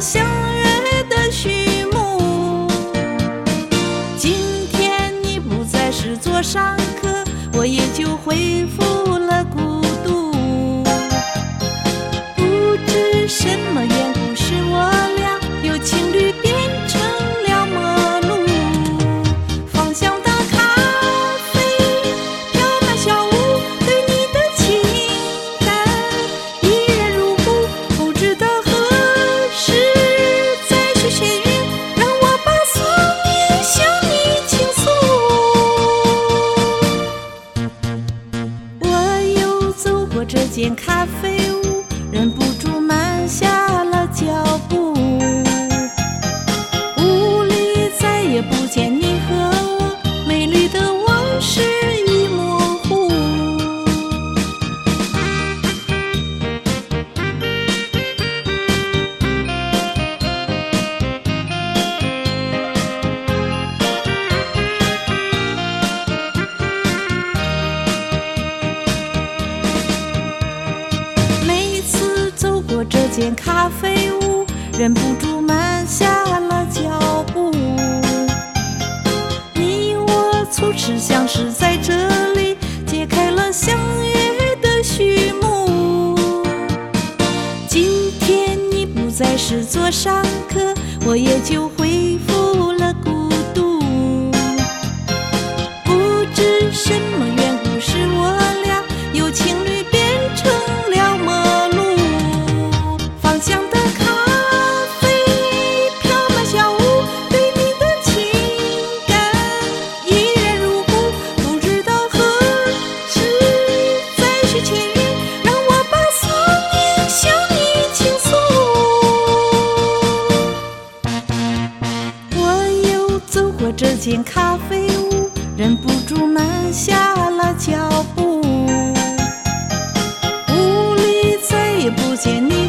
相约的序幕。今天你不再是座上这间咖啡屋忍不住间咖啡屋，忍不住慢下了脚步。你我初次相识在这里，揭开了相约的序幕。今天你不再是座上客，我也就恢复间咖啡屋忍不住慢下了脚步。屋里再也不见你